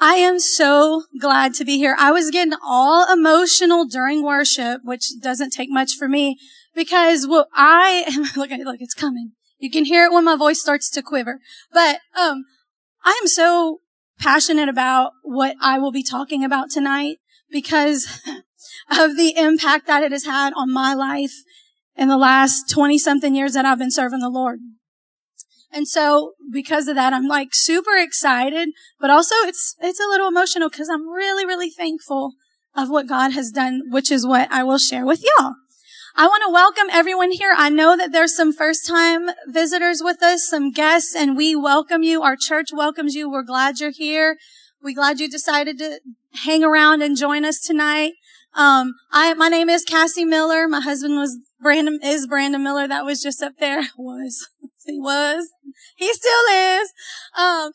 I am so glad to be here. I was getting all emotional during worship, which doesn't take much for me because well, I am, look, look, it's coming. You can hear it when my voice starts to quiver. But, um, I am so passionate about what I will be talking about tonight because of the impact that it has had on my life in the last 20 something years that I've been serving the Lord. And so because of that, I'm like super excited, but also it's, it's a little emotional because I'm really, really thankful of what God has done, which is what I will share with y'all. I want to welcome everyone here. I know that there's some first time visitors with us, some guests, and we welcome you. Our church welcomes you. We're glad you're here. We're glad you decided to hang around and join us tonight. Um, I, my name is Cassie Miller. My husband was Brandon, is Brandon Miller. That was just up there. Was. He was. He still is. Um,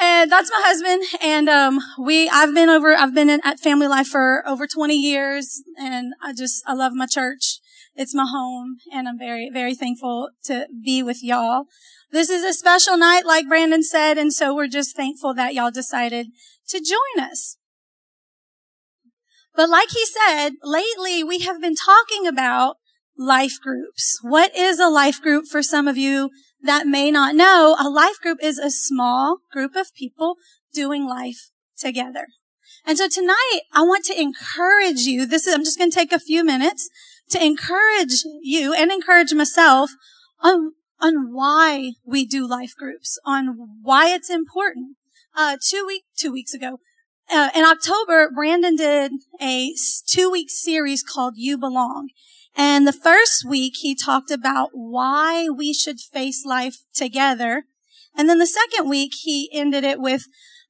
and that's my husband. And, um, we, I've been over, I've been in, at Family Life for over 20 years and I just, I love my church. It's my home and I'm very, very thankful to be with y'all. This is a special night, like Brandon said, and so we're just thankful that y'all decided to join us. But like he said, lately we have been talking about life groups. What is a life group for some of you that may not know? A life group is a small group of people doing life together. And so tonight I want to encourage you. This is, I'm just going to take a few minutes to encourage you and encourage myself on, on why we do life groups, on why it's important. Uh, two week, two weeks ago, uh, in October, Brandon did a two week series called You Belong. And the first week he talked about why we should face life together. And then the second week he ended it with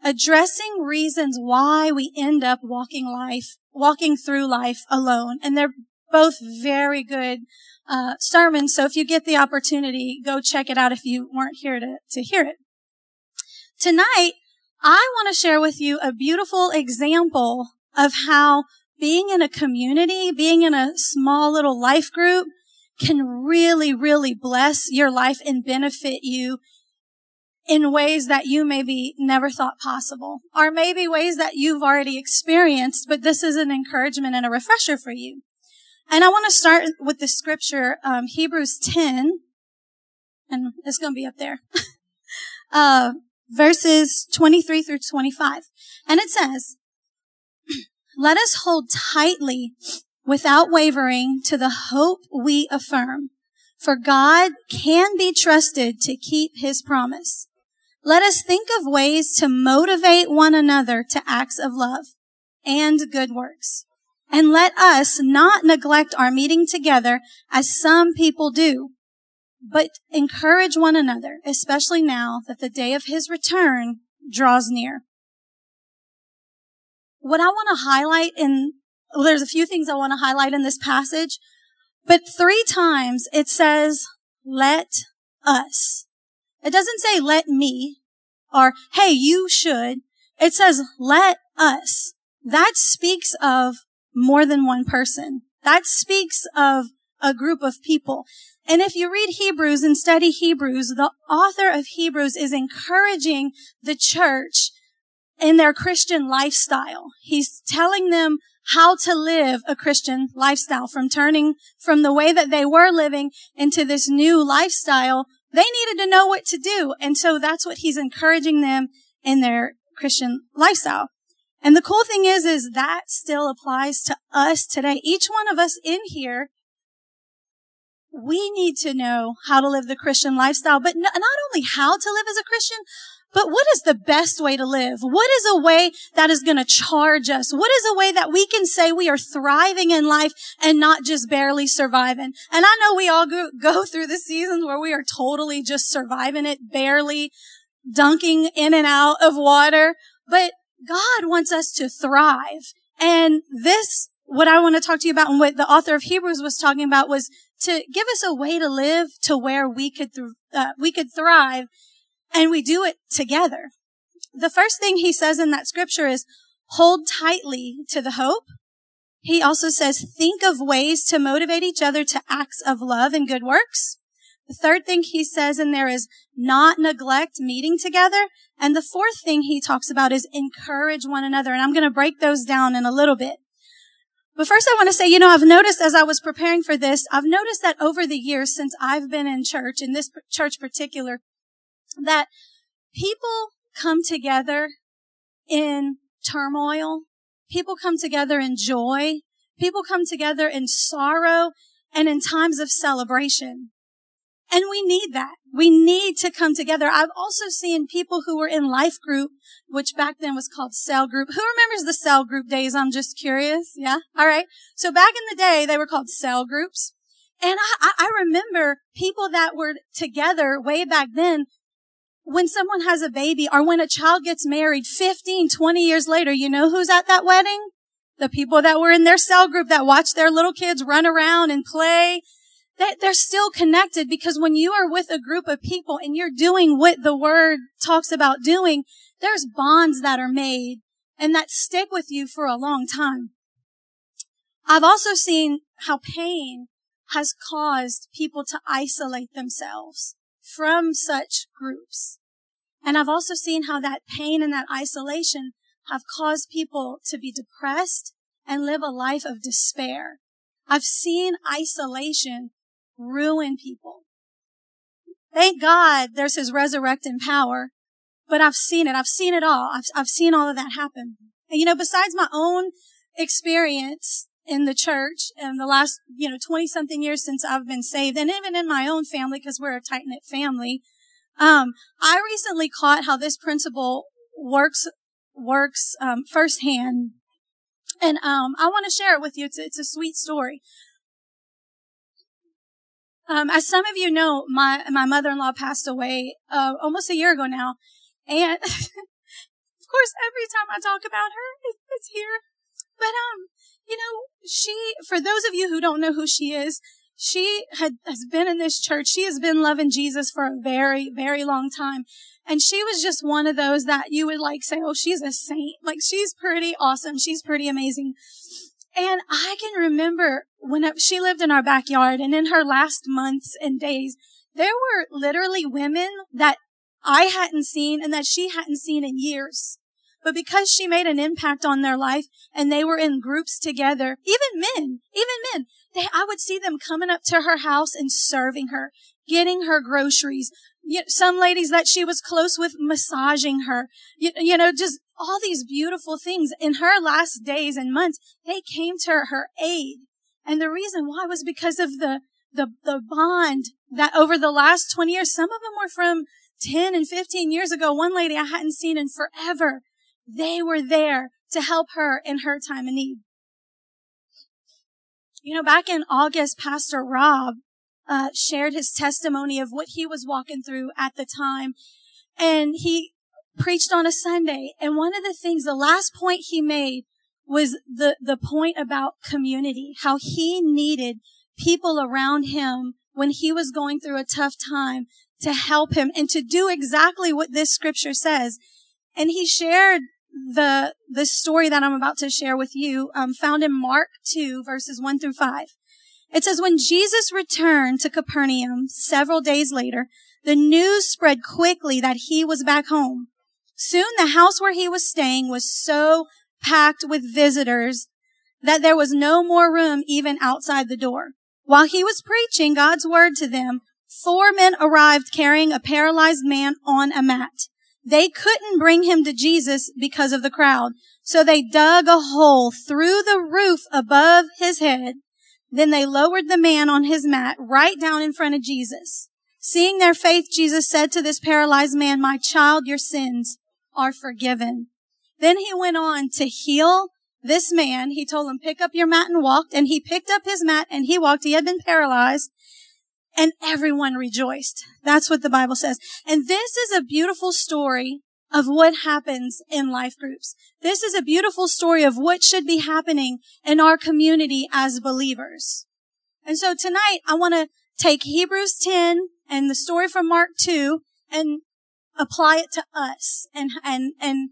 addressing reasons why we end up walking life, walking through life alone. And they're both very good uh, sermons. So if you get the opportunity, go check it out if you weren't here to, to hear it. Tonight, I want to share with you a beautiful example of how being in a community, being in a small little life group can really, really bless your life and benefit you in ways that you maybe never thought possible, or maybe ways that you've already experienced, but this is an encouragement and a refresher for you. And I want to start with the scripture, um, Hebrews 10, and it's going to be up there, uh, verses 23 through 25. And it says, let us hold tightly without wavering to the hope we affirm. For God can be trusted to keep his promise. Let us think of ways to motivate one another to acts of love and good works. And let us not neglect our meeting together as some people do, but encourage one another, especially now that the day of his return draws near what I want to highlight in, well, there's a few things I want to highlight in this passage, but three times it says, let us. It doesn't say let me or hey, you should. It says let us. That speaks of more than one person. That speaks of a group of people. And if you read Hebrews and study Hebrews, the author of Hebrews is encouraging the church in their Christian lifestyle. He's telling them how to live a Christian lifestyle from turning from the way that they were living into this new lifestyle. They needed to know what to do. And so that's what he's encouraging them in their Christian lifestyle. And the cool thing is, is that still applies to us today. Each one of us in here, we need to know how to live the Christian lifestyle, but not only how to live as a Christian, but what is the best way to live? What is a way that is going to charge us? What is a way that we can say we are thriving in life and not just barely surviving? And I know we all go, go through the seasons where we are totally just surviving it, barely dunking in and out of water. But God wants us to thrive. And this, what I want to talk to you about and what the author of Hebrews was talking about was to give us a way to live to where we could, th- uh, we could thrive and we do it together. The first thing he says in that scripture is hold tightly to the hope. He also says think of ways to motivate each other to acts of love and good works. The third thing he says in there is not neglect meeting together. And the fourth thing he talks about is encourage one another. And I'm going to break those down in a little bit. But first I want to say, you know, I've noticed as I was preparing for this, I've noticed that over the years since I've been in church, in this church particular, that people come together in turmoil. People come together in joy. People come together in sorrow and in times of celebration. And we need that. We need to come together. I've also seen people who were in life group, which back then was called cell group. Who remembers the cell group days? I'm just curious. Yeah. All right. So back in the day, they were called cell groups. And I, I remember people that were together way back then. When someone has a baby or when a child gets married 15, 20 years later, you know who's at that wedding? The people that were in their cell group that watched their little kids run around and play they're still connected because when you are with a group of people and you're doing what the word talks about doing, there's bonds that are made and that stick with you for a long time. I've also seen how pain has caused people to isolate themselves from such groups. And I've also seen how that pain and that isolation have caused people to be depressed and live a life of despair. I've seen isolation ruin people. Thank God there's his resurrecting power, but I've seen it. I've seen it all. I've, I've seen all of that happen. And you know, besides my own experience in the church in the last, you know, 20 something years since I've been saved and even in my own family, because we're a tight knit family, um, I recently caught how this principle works, works, um, firsthand. And, um, I want to share it with you. It's, it's a sweet story. Um, as some of you know, my my mother-in-law passed away uh, almost a year ago now, and of course, every time I talk about her, it, it's here. But um, you know, she for those of you who don't know who she is, she had has been in this church. She has been loving Jesus for a very very long time, and she was just one of those that you would like say, "Oh, she's a saint. Like she's pretty awesome. She's pretty amazing." And I can remember when she lived in our backyard and in her last months and days, there were literally women that I hadn't seen and that she hadn't seen in years. But because she made an impact on their life and they were in groups together, even men, even men, they, I would see them coming up to her house and serving her, getting her groceries. Some ladies that she was close with massaging her, you, you know, just all these beautiful things in her last days and months. They came to her aid. And the reason why was because of the, the, the bond that over the last 20 years, some of them were from 10 and 15 years ago. One lady I hadn't seen in forever. They were there to help her in her time of need. You know, back in August, Pastor Rob uh, shared his testimony of what he was walking through at the time. And he preached on a Sunday. And one of the things, the last point he made was the, the point about community, how he needed people around him when he was going through a tough time to help him and to do exactly what this scripture says. And he shared the, the story that I'm about to share with you, um, found in Mark 2 verses 1 through 5. It says, when Jesus returned to Capernaum several days later, the news spread quickly that he was back home. Soon the house where he was staying was so packed with visitors that there was no more room even outside the door. While he was preaching God's word to them, four men arrived carrying a paralyzed man on a mat. They couldn't bring him to Jesus because of the crowd, so they dug a hole through the roof above his head. Then they lowered the man on his mat right down in front of Jesus. Seeing their faith, Jesus said to this paralyzed man, My child, your sins are forgiven. Then he went on to heal this man. He told him, pick up your mat and walked. And he picked up his mat and he walked. He had been paralyzed and everyone rejoiced. That's what the Bible says. And this is a beautiful story of what happens in life groups. This is a beautiful story of what should be happening in our community as believers. And so tonight I want to take Hebrews 10 and the story from Mark 2 and apply it to us and, and, and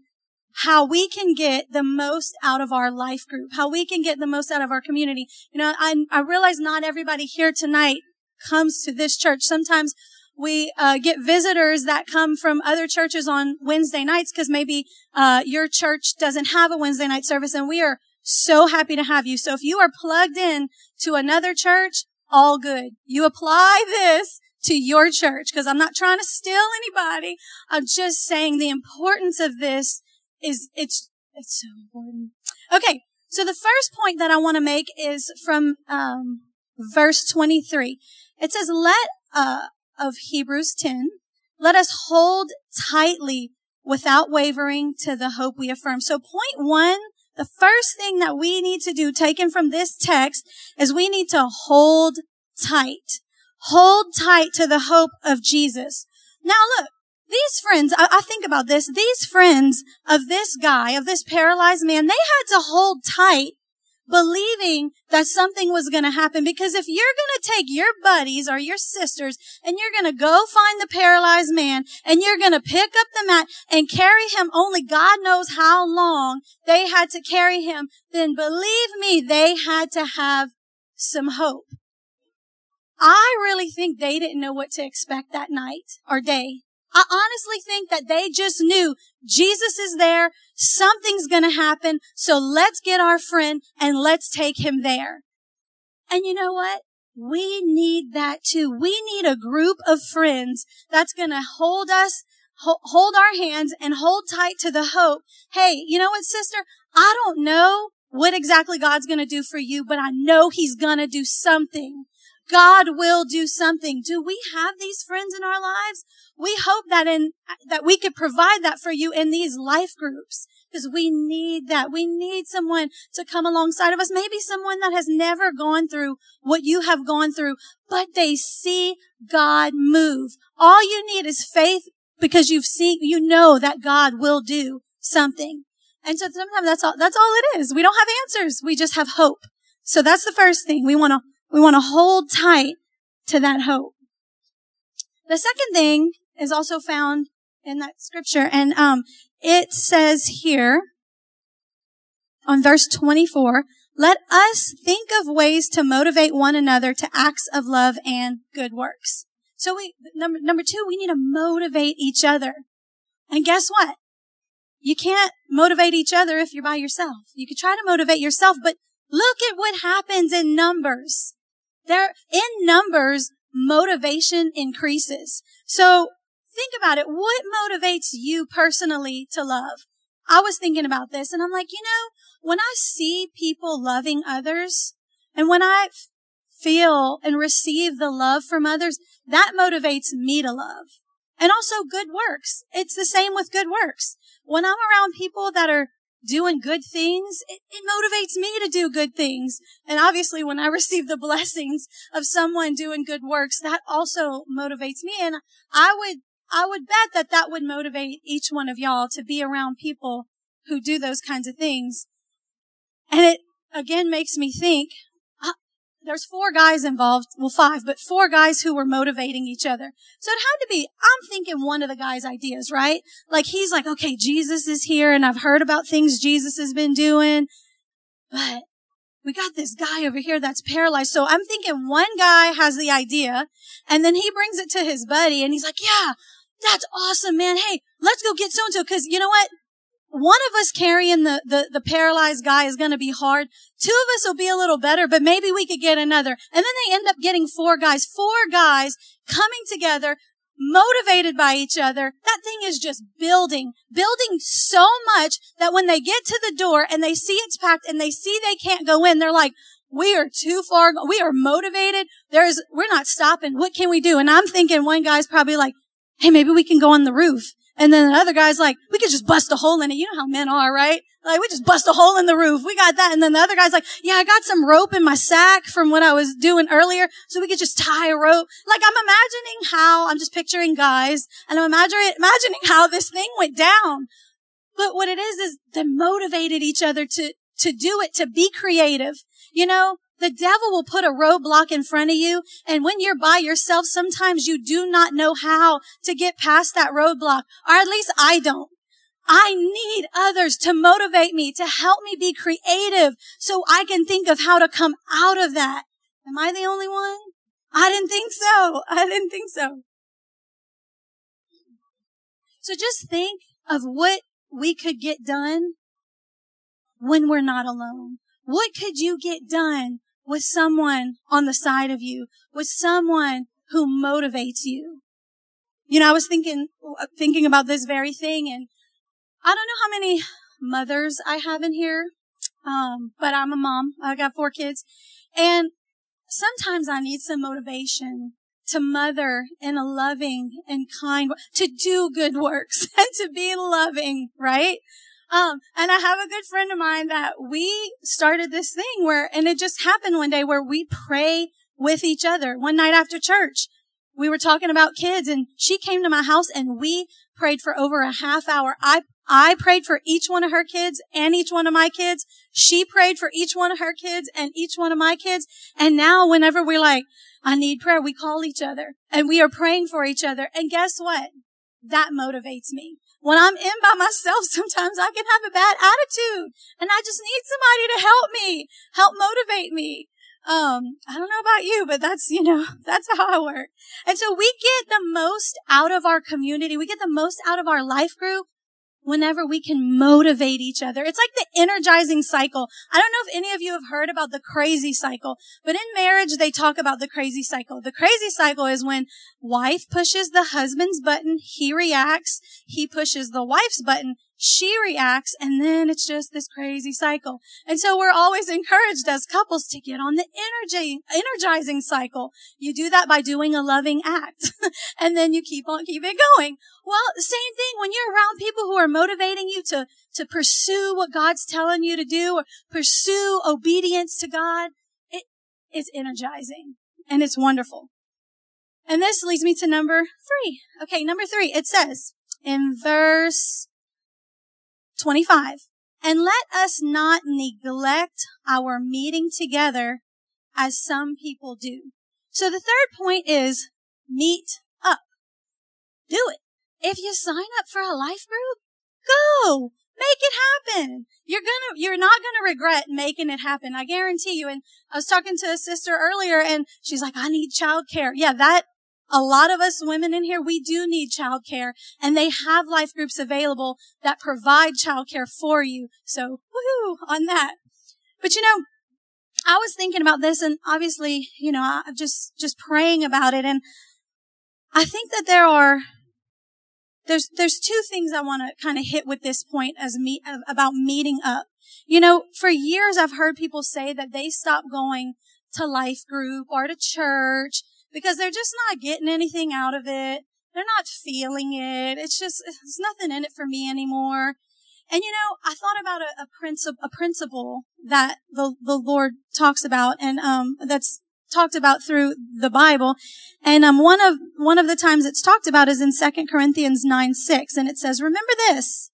how we can get the most out of our life group, how we can get the most out of our community. You know, I, I realize not everybody here tonight comes to this church. Sometimes we uh, get visitors that come from other churches on Wednesday nights because maybe uh, your church doesn't have a Wednesday night service, and we are so happy to have you. So if you are plugged in to another church, all good. You apply this to your church because I'm not trying to steal anybody. I'm just saying the importance of this is it's it's so important. Okay, so the first point that I want to make is from um, verse 23. It says, "Let uh, of Hebrews 10, let us hold tightly without wavering to the hope we affirm." So point one the first thing that we need to do, taken from this text, is we need to hold tight. Hold tight to the hope of Jesus. Now look, these friends, I, I, think about this, these friends of this guy, of this paralyzed man, they had to hold tight believing that something was going to happen. Because if you're going to take your buddies or your sisters and you're going to go find the paralyzed man and you're going to pick up the mat and carry him only God knows how long they had to carry him, then believe me, they had to have some hope. I really think they didn't know what to expect that night or day. I honestly think that they just knew Jesus is there. Something's going to happen. So let's get our friend and let's take him there. And you know what? We need that too. We need a group of friends that's going to hold us, hold our hands and hold tight to the hope. Hey, you know what, sister? I don't know what exactly God's going to do for you, but I know he's going to do something. God will do something. Do we have these friends in our lives? We hope that in, that we could provide that for you in these life groups because we need that. We need someone to come alongside of us. Maybe someone that has never gone through what you have gone through, but they see God move. All you need is faith because you've seen, you know that God will do something. And so sometimes that's all, that's all it is. We don't have answers. We just have hope. So that's the first thing. We want to, we want to hold tight to that hope. The second thing is also found in that scripture. And um, it says here on verse 24, let us think of ways to motivate one another to acts of love and good works. So we, number, number two, we need to motivate each other. And guess what? You can't motivate each other if you're by yourself. You could try to motivate yourself, but look at what happens in numbers. There, in numbers, motivation increases. So think about it. What motivates you personally to love? I was thinking about this and I'm like, you know, when I see people loving others and when I feel and receive the love from others, that motivates me to love. And also good works. It's the same with good works. When I'm around people that are doing good things, it, it, motivates me to do good things. And obviously when I receive the blessings of someone doing good works, that also motivates me. And I would I would bet that that would motivate each one of y'all to be around people who do those kinds of things. And it again makes me think, there's four guys involved, well five, but four guys who were motivating each other. So it had to be, I'm thinking one of the guys' ideas, right? Like he's like, okay, Jesus is here and I've heard about things Jesus has been doing, but we got this guy over here that's paralyzed. So I'm thinking one guy has the idea and then he brings it to his buddy and he's like, yeah, that's awesome, man. Hey, let's go get so and so. Cause you know what? One of us carrying the, the, the paralyzed guy is going to be hard. Two of us will be a little better, but maybe we could get another. And then they end up getting four guys, four guys coming together, motivated by each other. That thing is just building, building so much that when they get to the door and they see it's packed and they see they can't go in, they're like, we are too far. We are motivated. There's, we're not stopping. What can we do? And I'm thinking one guy's probably like, Hey, maybe we can go on the roof. And then the other guy's like, we could just bust a hole in it. You know how men are, right? Like, we just bust a hole in the roof. We got that. And then the other guy's like, yeah, I got some rope in my sack from what I was doing earlier. So we could just tie a rope. Like, I'm imagining how, I'm just picturing guys and I'm imagining, imagining how this thing went down. But what it is, is they motivated each other to, to do it, to be creative. You know, the devil will put a roadblock in front of you. And when you're by yourself, sometimes you do not know how to get past that roadblock. Or at least I don't. I need others to motivate me, to help me be creative so I can think of how to come out of that. Am I the only one? I didn't think so. I didn't think so. So just think of what we could get done when we're not alone. What could you get done with someone on the side of you, with someone who motivates you? You know, I was thinking, thinking about this very thing and I don't know how many mothers I have in here. Um, but I'm a mom. I got four kids and sometimes I need some motivation to mother in a loving and kind, to do good works and to be loving, right? Um, and I have a good friend of mine that we started this thing where, and it just happened one day where we pray with each other. One night after church, we were talking about kids and she came to my house and we prayed for over a half hour. I, I prayed for each one of her kids and each one of my kids. She prayed for each one of her kids and each one of my kids. And now whenever we're like, I need prayer, we call each other and we are praying for each other. And guess what? That motivates me. When I'm in by myself, sometimes I can have a bad attitude and I just need somebody to help me, help motivate me. Um, I don't know about you, but that's, you know, that's how I work. And so we get the most out of our community. We get the most out of our life group whenever we can motivate each other. It's like the energizing cycle. I don't know if any of you have heard about the crazy cycle, but in marriage, they talk about the crazy cycle. The crazy cycle is when wife pushes the husband's button, he reacts, he pushes the wife's button, she reacts, and then it's just this crazy cycle. And so we're always encouraged as couples to get on the energy, energizing cycle. You do that by doing a loving act, and then you keep on keeping going. Well, same thing when you're around people who are motivating you to, to pursue what God's telling you to do or pursue obedience to God. It is energizing and it's wonderful. And this leads me to number three. Okay, number three. It says in verse 25. And let us not neglect our meeting together as some people do. So the third point is meet up. Do it. If you sign up for a life group, go. Make it happen. You're gonna, you're not gonna regret making it happen. I guarantee you. And I was talking to a sister earlier and she's like, I need childcare. Yeah, that a lot of us women in here, we do need childcare and they have life groups available that provide childcare for you. So woohoo on that. But you know, I was thinking about this and obviously, you know, I'm just, just praying about it. And I think that there are, there's, there's two things I want to kind of hit with this point as me, about meeting up. You know, for years I've heard people say that they stop going to life group or to church because they're just not getting anything out of it. They're not feeling it. It's just, there's nothing in it for me anymore. And you know, I thought about a, a principle, a principle that the, the Lord talks about and, um, that's talked about through the Bible. And, um, one of, one of the times it's talked about is in 2 Corinthians 9, 6. And it says, remember this.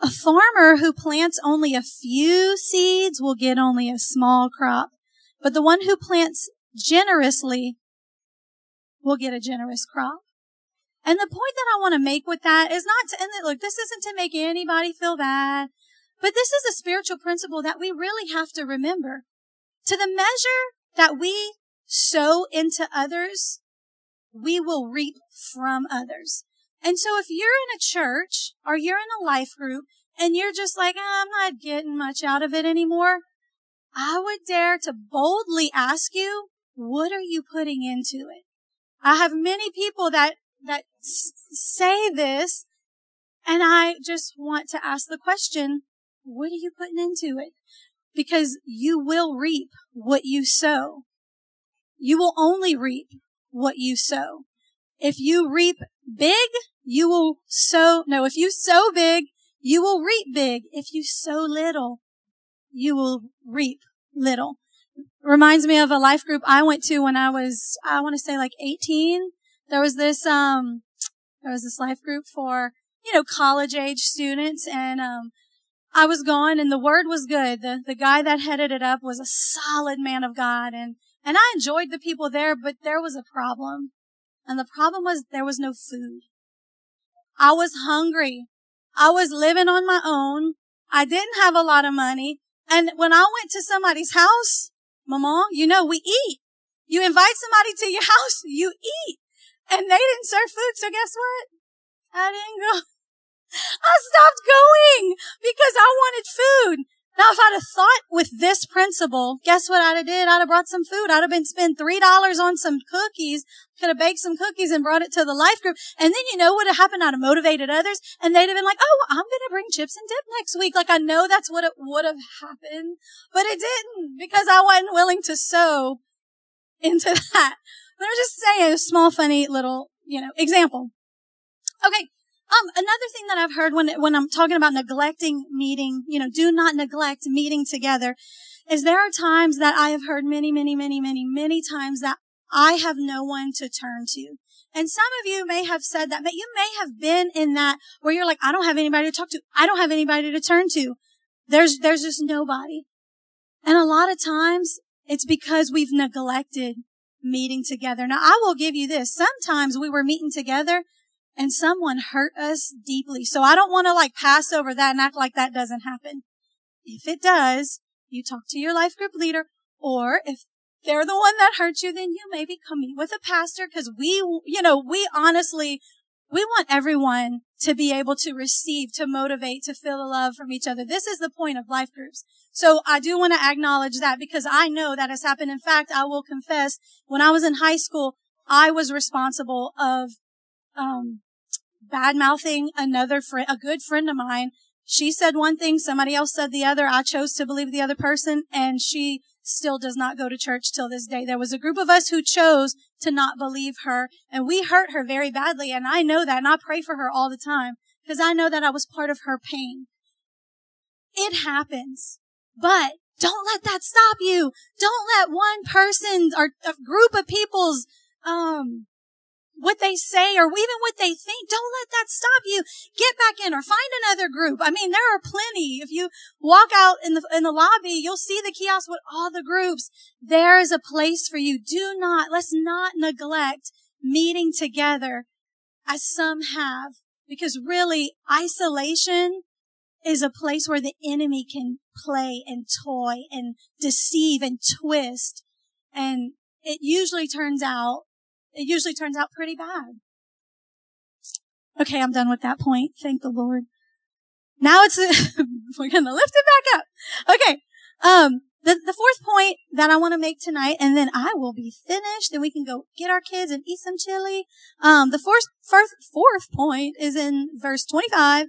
A farmer who plants only a few seeds will get only a small crop. But the one who plants generously will get a generous crop. And the point that I want to make with that is not to, and look, this isn't to make anybody feel bad, but this is a spiritual principle that we really have to remember. To the measure that we sow into others, we will reap from others. And so if you're in a church or you're in a life group and you're just like, oh, I'm not getting much out of it anymore, I would dare to boldly ask you, what are you putting into it? I have many people that, that say this and I just want to ask the question, what are you putting into it? Because you will reap what you sow. You will only reap what you sow. If you reap big, you will sow, no, if you sow big, you will reap big. If you sow little, you will reap little reminds me of a life group I went to when I was, I want to say like 18. There was this, um, there was this life group for, you know, college age students and, um, I was going and the word was good. The, the guy that headed it up was a solid man of God and, and I enjoyed the people there, but there was a problem. And the problem was there was no food. I was hungry. I was living on my own. I didn't have a lot of money. And when I went to somebody's house, Mama, you know, we eat. You invite somebody to your house, you eat. And they didn't serve food, so guess what? I didn't go. I stopped going because I wanted food. Now, if I'd have thought with this principle, guess what I'd have did? I'd have brought some food. I'd have been spent $3 on some cookies, could have baked some cookies and brought it to the life group. And then you know what would happened? I'd have motivated others and they'd have been like, Oh, I'm going to bring chips and dip next week. Like I know that's what it would have happened, but it didn't because I wasn't willing to sow into that. But I'm just saying a small, funny little, you know, example. Okay. Um, another thing that I've heard when, when I'm talking about neglecting meeting, you know, do not neglect meeting together is there are times that I have heard many, many, many, many, many times that I have no one to turn to. And some of you may have said that, but you may have been in that where you're like, I don't have anybody to talk to. I don't have anybody to turn to. There's, there's just nobody. And a lot of times it's because we've neglected meeting together. Now I will give you this. Sometimes we were meeting together and someone hurt us deeply. So I don't want to like pass over that and act like that doesn't happen. If it does, you talk to your life group leader, or if they're the one that hurt you, then you maybe come meet with a pastor because we, you know, we honestly, we want everyone to be able to receive, to motivate, to feel the love from each other. This is the point of life groups. So I do want to acknowledge that because I know that has happened. In fact, I will confess when I was in high school, I was responsible of, um, bad mouthing another friend, a good friend of mine. She said one thing, somebody else said the other. I chose to believe the other person and she still does not go to church till this day. There was a group of us who chose to not believe her and we hurt her very badly. And I know that and I pray for her all the time because I know that I was part of her pain. It happens, but don't let that stop you. Don't let one person or a group of people's, um, what they say or even what they think. Don't let that stop you. Get back in or find another group. I mean, there are plenty. If you walk out in the, in the lobby, you'll see the kiosk with all the groups. There is a place for you. Do not, let's not neglect meeting together as some have because really isolation is a place where the enemy can play and toy and deceive and twist. And it usually turns out it usually turns out pretty bad. Okay, I'm done with that point. Thank the Lord. Now it's, we're going to lift it back up. Okay. Um, the, the fourth point that I want to make tonight, and then I will be finished and we can go get our kids and eat some chili. Um, the fourth, fourth, fourth point is in verse 25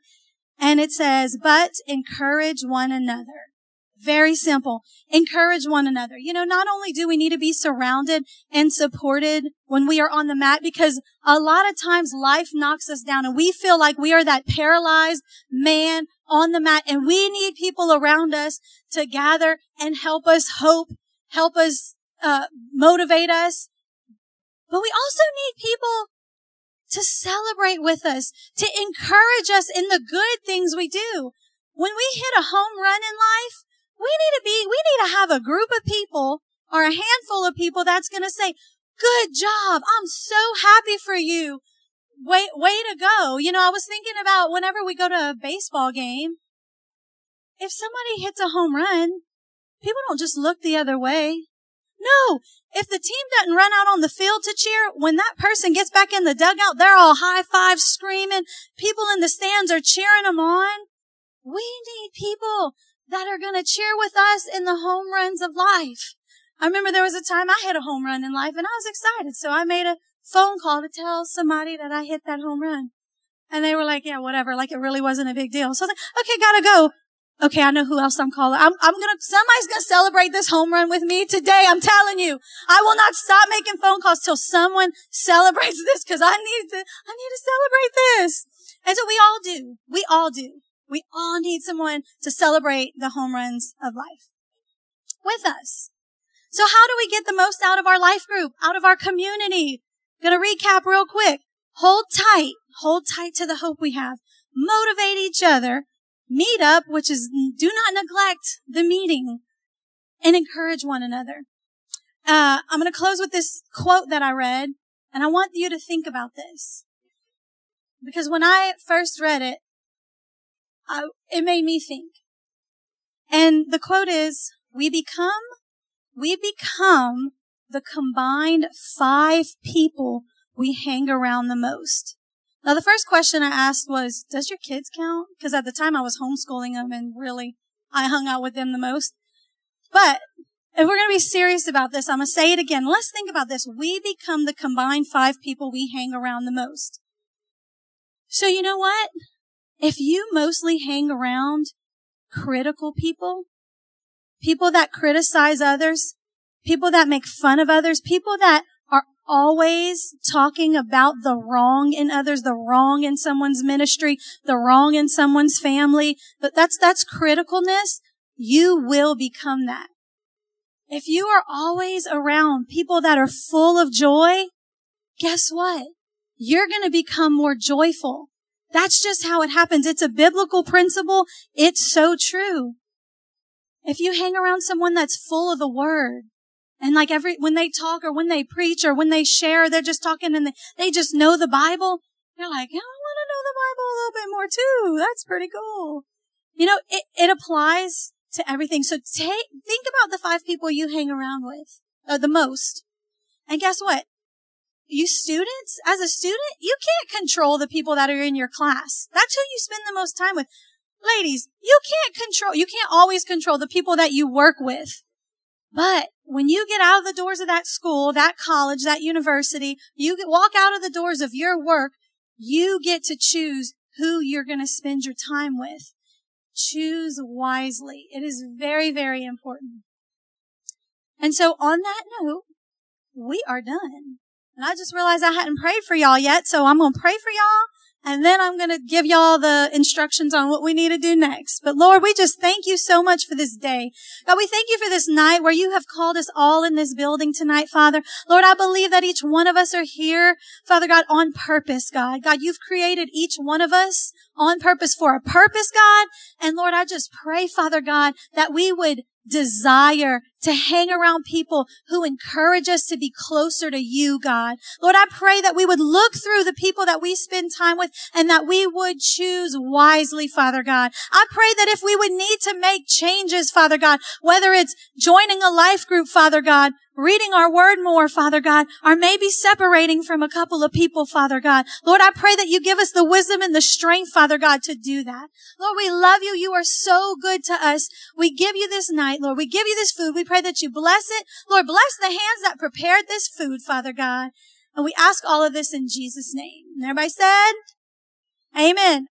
and it says, but encourage one another. Very simple. Encourage one another. You know, not only do we need to be surrounded and supported when we are on the mat, because a lot of times life knocks us down and we feel like we are that paralyzed man on the mat and we need people around us to gather and help us hope, help us, uh, motivate us. But we also need people to celebrate with us, to encourage us in the good things we do. When we hit a home run in life, we need to be, we need to have a group of people or a handful of people that's going to say, good job. I'm so happy for you. Way, way to go. You know, I was thinking about whenever we go to a baseball game, if somebody hits a home run, people don't just look the other way. No, if the team doesn't run out on the field to cheer, when that person gets back in the dugout, they're all high five screaming. People in the stands are cheering them on. We need people that are going to cheer with us in the home runs of life. I remember there was a time I hit a home run in life and I was excited. So I made a phone call to tell somebody that I hit that home run. And they were like, yeah, whatever. Like it really wasn't a big deal. So I was like, okay, gotta go. Okay, I know who else I'm calling. I'm, I'm gonna, somebody's gonna celebrate this home run with me today. I'm telling you. I will not stop making phone calls till someone celebrates this because I need to, I need to celebrate this. And so we all do. We all do. We all need someone to celebrate the home runs of life with us. So how do we get the most out of our life group, out of our community? Gonna recap real quick. Hold tight. Hold tight to the hope we have. Motivate each other. Meet up, which is do not neglect the meeting and encourage one another. Uh, I'm going to close with this quote that I read and I want you to think about this because when I first read it, I, it made me think. And the quote is, we become, we become the combined five people we hang around the most. Now, the first question I asked was, does your kids count? Because at the time I was homeschooling them and really I hung out with them the most. But if we're going to be serious about this, I'm going to say it again. Let's think about this. We become the combined five people we hang around the most. So you know what? If you mostly hang around critical people, people that criticize others, people that make fun of others, people that are always talking about the wrong in others, the wrong in someone's ministry, the wrong in someone's family. But that's, that's criticalness. You will become that. If you are always around people that are full of joy, guess what? You're going to become more joyful. That's just how it happens. It's a biblical principle. It's so true. If you hang around someone that's full of the word, and like every, when they talk or when they preach or when they share, they're just talking and they, they just know the Bible. You're like, oh, I want to know the Bible a little bit more too. That's pretty cool. You know, it, it applies to everything. So take, think about the five people you hang around with, uh, the most. And guess what? You students, as a student, you can't control the people that are in your class. That's who you spend the most time with. Ladies, you can't control, you can't always control the people that you work with. But when you get out of the doors of that school, that college, that university, you walk out of the doors of your work, you get to choose who you're going to spend your time with. Choose wisely. It is very, very important. And so on that note, we are done. And I just realized I hadn't prayed for y'all yet, so I'm going to pray for y'all and then I'm going to give y'all the instructions on what we need to do next. But Lord, we just thank you so much for this day. God, we thank you for this night where you have called us all in this building tonight, Father. Lord, I believe that each one of us are here, Father God, on purpose, God. God, you've created each one of us on purpose for a purpose, God. And Lord, I just pray, Father God, that we would desire to hang around people who encourage us to be closer to you, God. Lord, I pray that we would look through the people that we spend time with and that we would choose wisely, Father God. I pray that if we would need to make changes, Father God, whether it's joining a life group, Father God, reading our word more, Father God, or maybe separating from a couple of people, Father God. Lord, I pray that you give us the wisdom and the strength, Father God, to do that. Lord, we love you. You are so good to us. We give you this night, Lord. We give you this food. We pray that you bless it. Lord, bless the hands that prepared this food, Father God. And we ask all of this in Jesus' name. And everybody said, Amen.